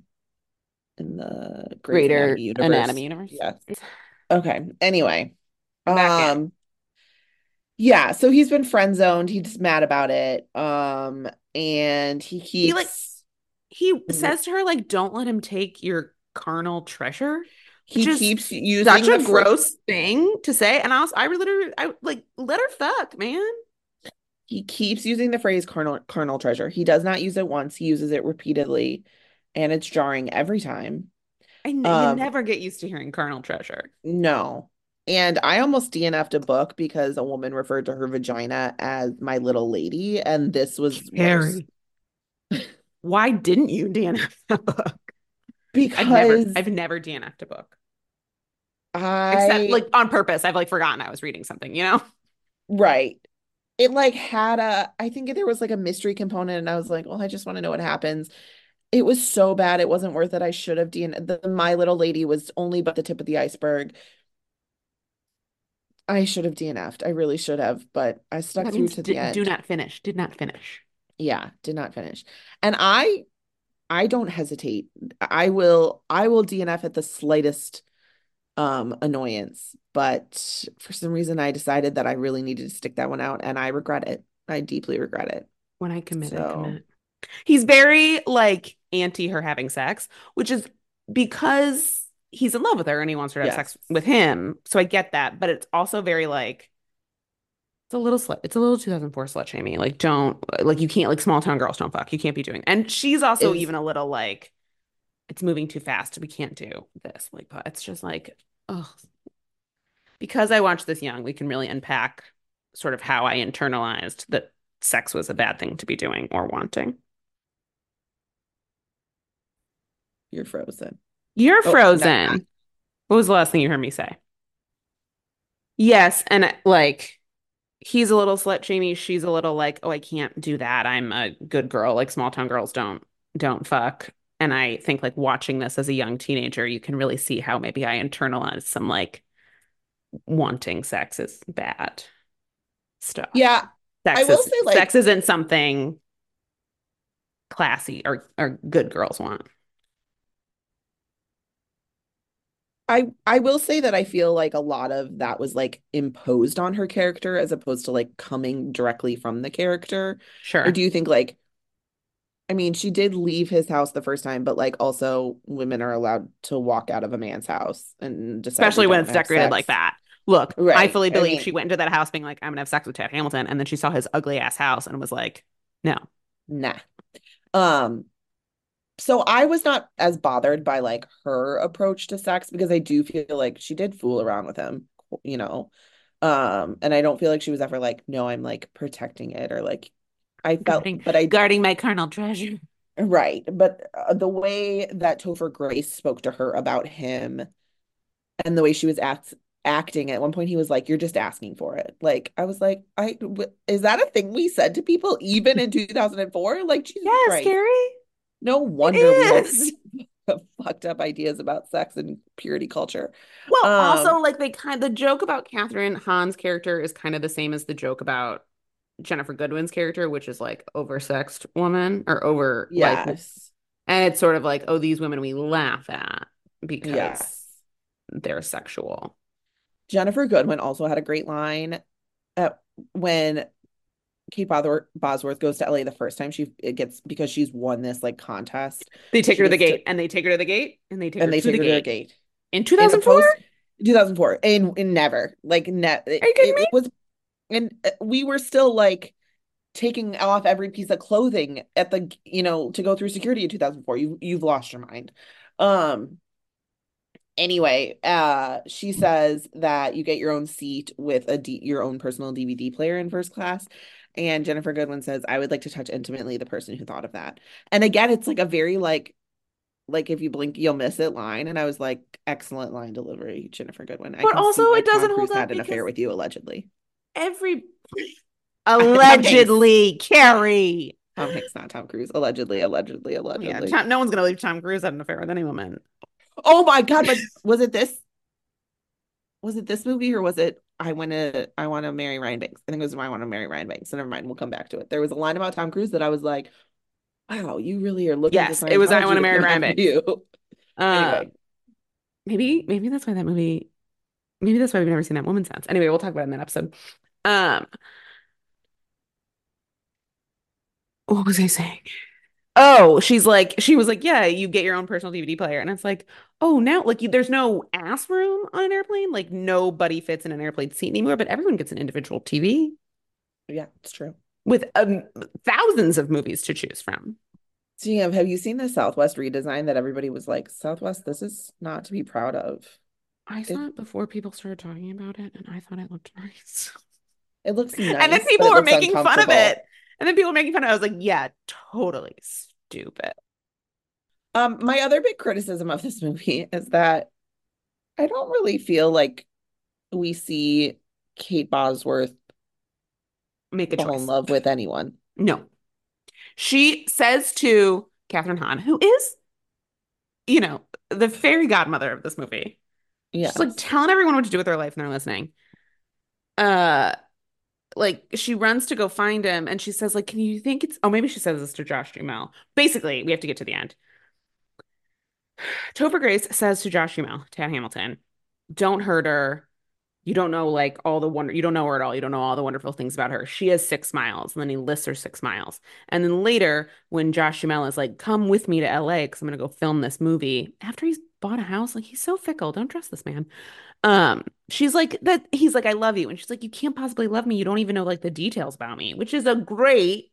in the Greater Anatomy universe. Anatomy universe. Yes. Okay. Anyway. Back in. Yeah, so he's been friend zoned. He's mad about it. Um and he keeps like- He says to her, like, don't let him take your carnal treasure. he keeps using Such a gross thing to say. And I was, I really, I like, let her fuck, man. he keeps using the phrase carnal carnal treasure. He does not use it once, he uses it repeatedly, and it's jarring every time. I n- Um, you never get used to hearing carnal treasure. No. And I almost DNF'd a book because a woman referred to her vagina as my little lady, and this was. Carrie. Why didn't you DNF that book? Because I've never, I've never DNF'd a book. I Except like on purpose. I've like forgotten I was reading something, you know? right. It like had a I think there was like a mystery component, and I was like, well, I just want to know what happens. It was so bad, it wasn't worth it. I should have DN the My Little Lady was only but the tip of the iceberg. I should have DNF'd. I really should have, but I stuck That through to the end. do not finish. Did not finish. Yeah, did not finish. And I I don't hesitate. I will I will DNF at the slightest um annoyance, but for some reason I decided that I really needed to stick that one out and I regret it. I deeply regret it. When I commit, I So- commit. He's very like anti her having sex, which is because he's in love with her and he wants her to have sex with him. So I get that, but it's also very like it's a little slut. It's a little 2004 slut shaming. Like don't like you can't like small town girls don't fuck. You can't be doing. And she's also Is- even a little like it's moving too fast. We can't do this. Like but it's just like oh because I watched this young, we can really unpack sort of how I internalized that sex was a bad thing to be doing or wanting. You're frozen. You're Oh, frozen. no. What was the last thing you heard me say? Yes, and like he's a little slut shamey. She's a little like, oh, I can't do that. I'm a good girl. Like small town girls don't don't fuck. And I think like watching this as a young teenager, you can really see how maybe I internalized some like wanting sex is bad stuff. Yeah, Sex I will is say like sex isn't something classy or or good girls want. I I will say that I feel like a lot of that was like imposed on her character as opposed to like coming directly from the character. Sure. Or do you think like I mean, she did leave his house the first time, but like also women are allowed to walk out of a man's house and Especially when it's decorated like that. Look, I Right. fully I believe she went into that house being like, I'm gonna have sex with Ted Hamilton, and then she saw his ugly ass house and was like, no. nah. Um, so I was not as bothered by like her approach to sex because I do feel like she did fool around with him, you know. Um, and I don't feel like she was ever like, no, I'm like protecting it or like I felt, Guarding but I guarding my carnal treasure. right, but uh, the way that Topher Grace spoke to her about him and the way she was act acting at one point, he was like, "You're just asking for it." Like I was like, "I w- is that a thing we said to people even in 2004?" Like Jesus Yes, Christ. Carrie. No wonder we have fucked up ideas about sex and purity culture. Well, also Um, like they kind the joke about Kathryn Hahn's character is kind of the same as the joke about Ginnifer Goodwin's character, which is like oversexed woman or over like yes. and it's sort of like, oh, these women we laugh at because Yes. they're sexual. Ginnifer Goodwin also had a great line at, when Kate Bosworth, Bosworth goes to LA the first time she it gets because she's won this like contest. They take She her to the gets to gate and they take her to the gate and they take and her they to take the her to her gate. gate. In in 2004? post 2004 and in never. Like ne Are it, you kidding me? it was and uh, we were still like taking off every piece of clothing at the you know to go through security in 2004 you you've lost your mind. Um anyway uh she says that you get your own seat with a D your own personal DVD player in first class and Ginnifer Goodwin says I would like to touch intimately the person who thought of that. And again it's like a very like like if you blink you'll miss it line. And I was like excellent line delivery Ginnifer Goodwin. I But also it doesn't hold up had an affair with you allegedly. every oh, allegedly, Carrie. Tom Hanks not Tom Cruise. Allegedly allegedly Yeah, allegedly. Tom, no one's gonna leave Tom Cruise had an affair with any woman. oh my God but was it this was it this movie or was it I want to I want to marry Ryan Banks I think it was I want to marry Ryan Banks so never mind we'll come back to it there was a line about Tom Cruise that I was like wow you really are looking Yes, it was I Want to Marry Ryan Banks. you Uh, anyway maybe maybe that's why that movie. Maybe that's why we've never seen that woman since. Anyway, we'll talk about it in that episode. Um, what was I saying? Oh, she's like, she was like, yeah, you get your own personal DVD player. And it's like, oh, now, like, you, there's no ass room on an airplane. Like, nobody fits in an airplane seat anymore, but everyone gets an individual TV yeah it's true with um, thousands of movies to choose from. Speaking of, have you seen the Southwest redesign that everybody was like, Southwest, this is not to be proud of. I saw it before people started talking about it, and I thought it looked nice. it looks nice. And then people were making fun of it. And then people were making fun of it. I was like, yeah, totally stupid. Um, my other big criticism of this movie is that I don't really feel like we see Kate Bosworth Make a fall in love with anyone. No. She says to Kathryn Hahn, who is, you know, the fairy godmother of this movie. Yeah. She's like telling everyone what to do with their life and they're listening. Uh, like she runs to go find him and she says, like, can you think it's oh maybe she says this to Josh Duhamel. Basically, we have to get to the end. Topher Grace says to Josh Duhamel, Tad Hamilton, don't hurt her. You don't know like all the wonder you don't know her at all. You don't know all the wonderful things about her. She has six miles. And then he lists her six miles. And then later, when Josh Duhamel is like, come with me to LA because I'm gonna go film this movie, after he's bought a house, like he's so fickle. Don't trust this man. Um, she's like that he's like, I love you. And she's like, You can't possibly love me. You don't even know like the details about me, which is a great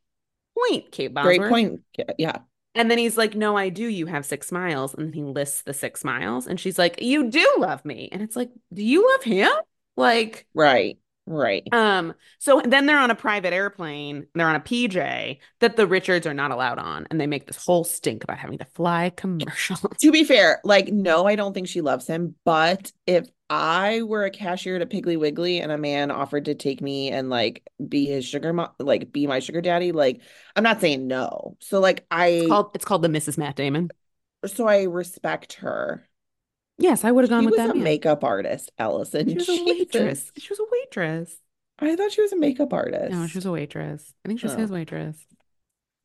point, Kate Great point. Yeah. And then he's like, No, I do. You have six miles. And then he lists the six miles. And she's like, You do love me. And it's like, Do you love him? Like, Right. Right. um, so then they're on a private airplane, they're on a PJ that the Richards are not allowed on, and they make this whole stink about having to fly commercial. To be fair, like, no, I don't think she loves him, but if I were a cashier at a Piggly Wiggly and a man offered to take me and like be his sugar mom, like be my sugar daddy, like I'm not saying no. So like It's I called it's called the Mrs. Matt Damon. so I respect her. Yes, I would have gone She with was that a man. makeup artist, Allison. She was a Jesus. waitress. She was a waitress. I thought she was a makeup artist. No, she was a waitress. I think she was oh. his Oh, waitress.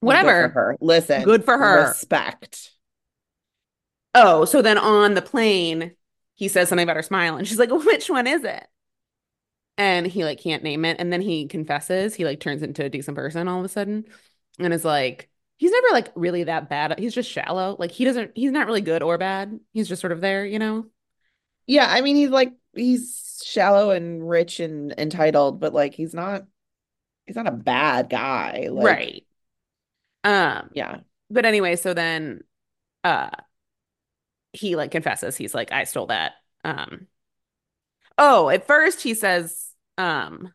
well, good for Whatever. her. Listen, Good for her. respect. Oh, so then on the plane, he says something about her smile, and she's like, "Which one is it?" And he like can't name it, and then he confesses. He like turns into a decent person all of a sudden, and is like, he's never like really that bad. He's just shallow. Like he doesn't. He's not really good or bad. He's just sort of there, you know? Yeah, I mean he's like he's shallow and rich and entitled, but like he's not he's not a bad guy. Like, Right. Um. yeah. But anyway, so then, uh, he like confesses. He's like, I stole that. Um. Oh, at first he says, um.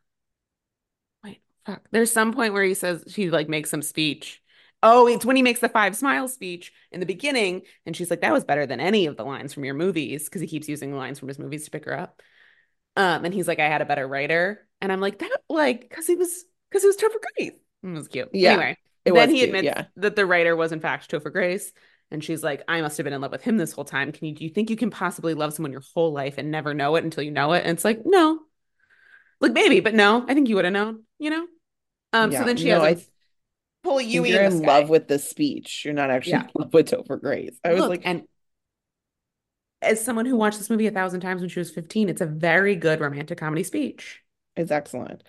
Wait, fuck. There's some point where he says she like makes some speech. Oh, it's when he makes the five smiles speech in the beginning, and she's like, "That was better than any of the lines from your movies," because he keeps using the lines from his movies to pick her up. Um, and he's like, "I had a better writer," and I'm like, "That like because he was because it was Topher Grace." It was cute. Yeah, Anyway, then he cute. admits Yeah. that the writer was in fact Topher Grace, and she's like, "I must have been in love with him this whole time. Can you do you think you can possibly love someone your whole life and never know it until you know it?" And it's like, no, like maybe, but no, I think you would have known, you know. Um, so then she No, has th- pull think you're in in love with the speech. You're not actually Yeah. in love with Topher Grace. I was Look, like, and as someone who watched this movie a thousand times when she was 15, it's a very good romantic comedy speech. it's excellent.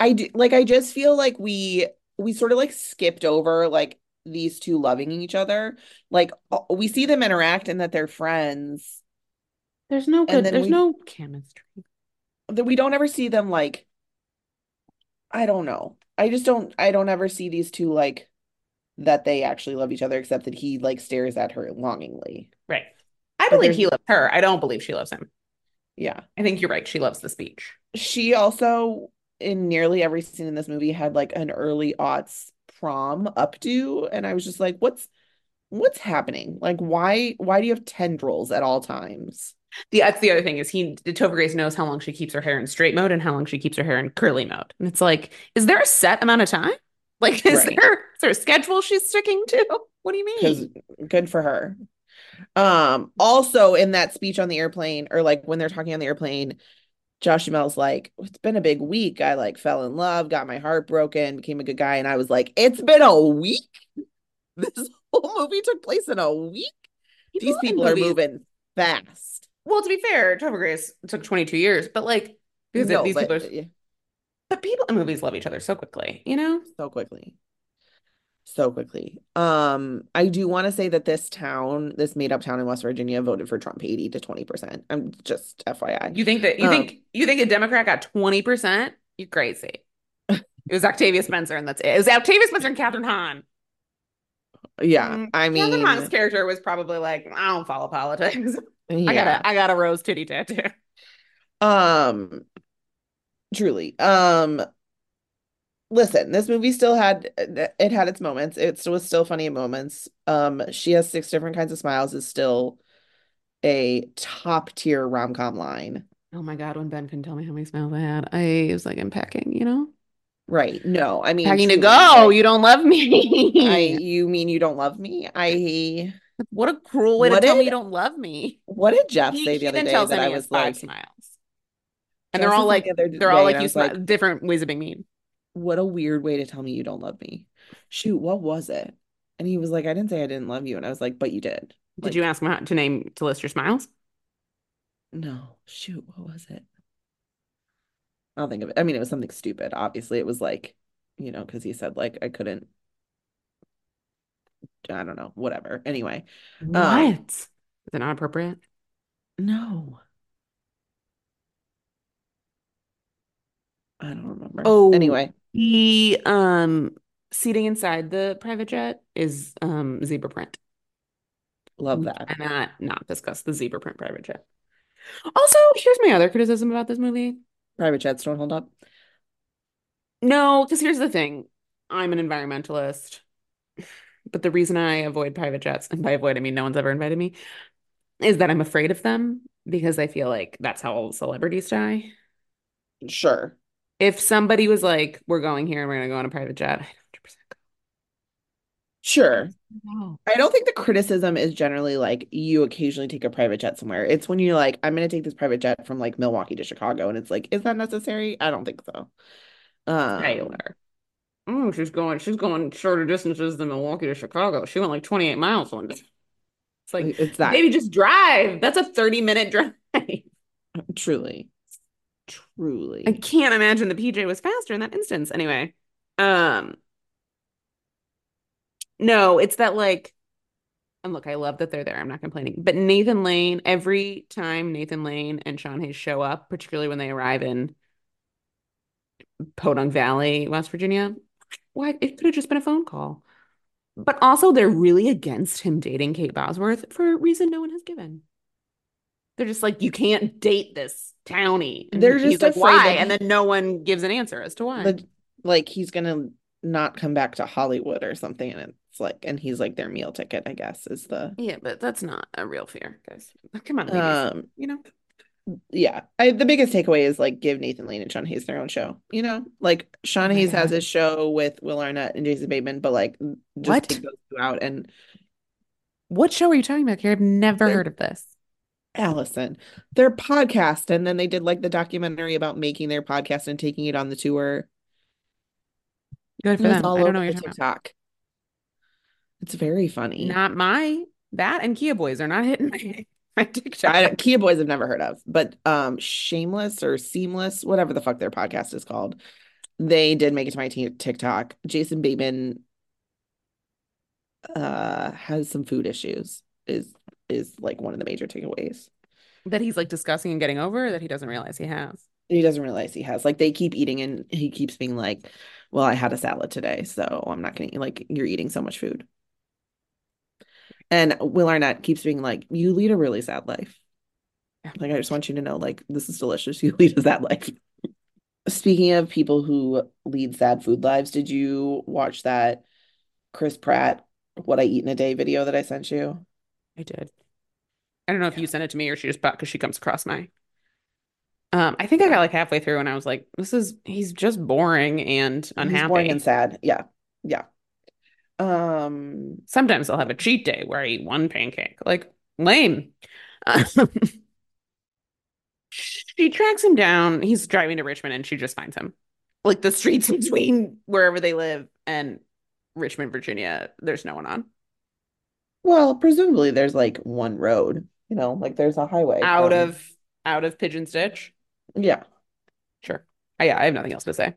I do like I just feel like we we sort of like skipped over like these two loving each other. Like we see them interact and that they're friends, There's no good, there's we no chemistry. that we don't ever see them like I don't know. I just don't I don't ever see these two like that they actually love each other except that he like stares at her longingly. Right. I But believe he loves her. I don't believe she loves him. yeah. I think you're right. She loves the speech. She also in nearly every scene in this movie had like an early aughts prom updo and I was just like what's what's happening? Like why why do you have tendrils at all times? The that's the other thing is he Topher Grace knows how long she keeps her hair in straight mode and how long she keeps her hair in curly mode. And it's like, is there a set amount of time? Like, is Right. there is there a schedule she's sticking to? What do you mean? good for her. Um also in that speech on the airplane or like when they're talking on the airplane Josh Duhamel's like, it's been a big week. I like fell in love, got my heart broken, became a good guy. And I was like, it's been a week? This whole movie took place in a week? People These people are moving fast. Well, to be fair, Topher Grace took 22 years, but like because No, these but people are yeah, but people in movies love each other so quickly, you know? so quickly. So quickly. Um, I do want to say that this town, this made up town in West Virginia, voted for Trump 80 to 20%. I'm just FYI. You think that you Um, think you think a Democrat got 20%? You're crazy. It was Octavia Spencer, and that's it. It was Octavia Spencer and Kathryn Hahn. Yeah, Mm, I Kathryn Hahn's character was probably like, I don't follow politics. I got a I got a rose titty tattoo. Um, truly. Um, listen, this movie still had it had its moments. It was still funny moments. Um, she has six different kinds of smiles is still a top tier rom-com line. Oh my God, when Ben couldn't tell me how many smiles I had, I was like, I'm packing, you know? Right. No, I mean Packing to go. like, You don't love I me. you mean you don't love me? I What a cruel way to what tell me you don't love me. what did Jeff He, say the he other day that I was five like smiles. And Jeff they're all like, something the they're all like you smile like, different ways of being mean. What a weird way to tell me you don't love me. Shoot, what was it? And he was like, I didn't say I didn't love you. And I was like, but you did. Did you ask him to name to list your smiles? no, shoot, what was it? I'll think of it. I mean, it was something stupid. Obviously, it was like, you know, because he said like I couldn't, I don't know, whatever. Anyway, What? um, Is it not appropriate? no, I don't remember. Oh, Anyway, the um seating inside the private jet is um zebra print. love that. cannot not not discuss the zebra print private jet. Also, here's my other criticism about this movie. Private jets don't hold up. No, because here's the thing. I'm an environmentalist, but the reason I avoid private jets, and by avoid I mean no one's ever invited me, is that I'm afraid of them. because I feel like that's how all celebrities die. Sure. If somebody was like, "We're going here and we're gonna go on a private jet," I 100% Sure. go. I don't think the criticism is generally like you occasionally take a private jet somewhere. It's when you're like, I'm gonna take this private jet from like Milwaukee to Chicago, and it's like, is that necessary? I don't think so. Um, Taylor. Oh, she's going. She's going shorter distances than Milwaukee to Chicago. She went like 28 miles one day. It's like, it's that Maybe just drive. That's a 30 minute drive. truly, I can't imagine the PJ was faster in that instance. Anyway, um, no, it's that like, and look, I love that they're there. I'm not complaining. But Nathan Lane, every time Nathan Lane and Sean Hayes show up, particularly when they arrive in Podunk Valley, West Virginia, why it could have just been a phone call. But also, they're really against him dating Kate Bosworth for a reason no one has given. They're just like, you can't date this townie. And They're just like, why? And then no one gives an answer as to why. The, like he's gonna not come back to Hollywood or something, and it's like, and he's like their meal ticket, I guess, is the Yeah, but that's not a real fear, guys. Come on, ladies. um you know? yeah. I the biggest takeaway is like give Nathan Lane and Sean Hayes their own show. You know, like Sean Oh Hayes has his show with Will Arnett and Jason Bateman, but like just What? take those two out and What show are you talking about, Carrie? I've never heard of this. Allison, their podcast, and then they did like the documentary about making their podcast and taking it on the tour. Good for it's them. all I don't know what the you're talking TikTok. It's very funny. Not my that and Kia Boys are not hitting my, my TikTok. I Kia Boys I've never heard of, but um Shameless or Seamless, whatever the fuck their podcast is called. They did make it to my t TikTok. Jason Bateman uh has some food issues is is like one of the major takeaways. that he's like discussing and getting over that he doesn't realize he has. He doesn't realize he has like they keep eating and he keeps being like, "Well, I had a salad today, so I'm not gonna eat like you're eating so much food." And Will Arnett keeps being like, "You lead a really sad life." Like I just want you to know, like this is delicious. You lead a sad life. Speaking of people who lead sad food lives, did you watch that Chris Pratt "What I Eat in a Day" video that I sent you? I did. I don't know if you sent it to me or she just bought because she comes across my. Um, I think I got like halfway through and I was like, "This is he's just boring and He's boring unhappy." and sad. Yeah, yeah. Um, Sometimes I'll have a cheat day where I eat one pancake. Like lame. Um, she tracks him down. He's driving to Richmond and she just finds him. Like the streets between wherever they live and Richmond, Virginia, there's no one on. Well, presumably there's like one road, you know, like there's a highway Out from- of out of Pigeon Stitch. yeah. Sure. Uh, yeah, I have nothing else to say.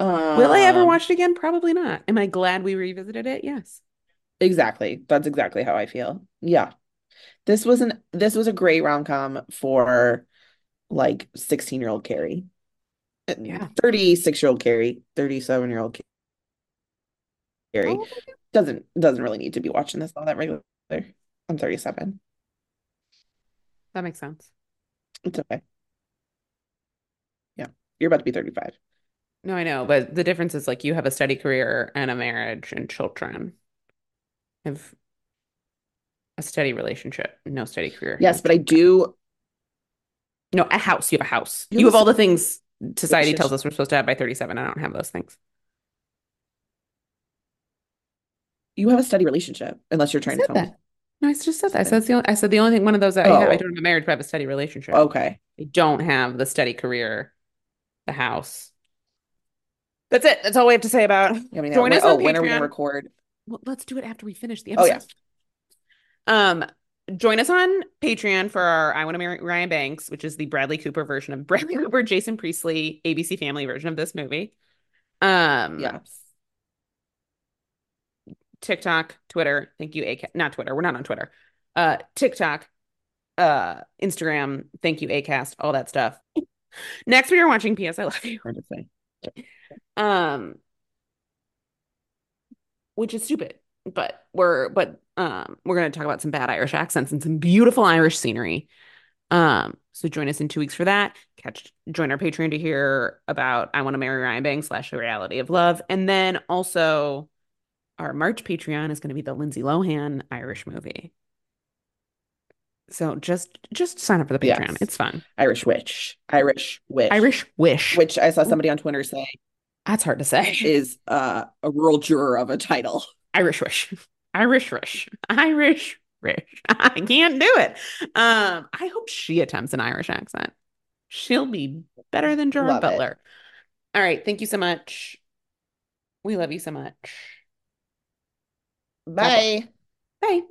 Will I ever Um, watch it again? Probably not. Am I glad we revisited it? Yes. Exactly. That's exactly how I feel. Yeah. This was an this was a great rom-com for like 16-year-old Carrie. Yeah. 36-year-old Carrie, 37-year-old Carrie. Oh, Doesn't doesn't really need to be watching this all that regular. I'm 37. that makes sense. It's okay. Yeah. You're about to be 35. No, I know, but the difference is like you have a steady career and a marriage and children. I have a steady relationship, no steady career. Yes, but I do No, a house. You have a house. You You have all the things society tells us we're supposed to have by 37. I don't have those things. You have a steady relationship unless you're trying to tell me. that. No, I just said that. I said the only, I said the only thing, one of those that I have. I Oh. don't have a marriage, but I have a steady relationship. Okay. I don't have the steady career, the house. That's it. That's all we have to say about. I mean, Join us on oh, when are we gonna record? Well, let's do it after we finish the Oh, episode. yeah. Um, join us on Patreon for our I Want to Marry Ryan Banks, which is the Bradley Cooper version of Bradley Cooper, Jason Priestley, ABC Family version of this movie. Um, Yes. TikTok, Twitter. Thank you, ACAST. Not Twitter. We're not on Twitter. Uh, TikTok, uh, Instagram. Thank you, ACAST. All that stuff. Next, we are watching P.S. I Love You. Hard to say. Um, which is stupid, but we're but um we're gonna talk about some bad Irish accents and some beautiful Irish scenery. Um, so join us in two weeks for that. Catch join our Patreon to hear about I Want to Marry Ryan Bang slash the reality of love, and then also our March Patreon is going to be the Lindsay Lohan Irish movie. So just just sign up for the Patreon. Yes. It's fun. Irish witch. Irish witch. Irish wish. Which I saw somebody on Twitter say That's hard to say. is uh, a rural juror of a title. Irish wish. Irish wish. Irish wish. I can't do it. Um, I hope she attempts an Irish accent. She'll be better than Gerard Love it. Butler. All right. Thank you so much. We love you so much. Bye. Bye.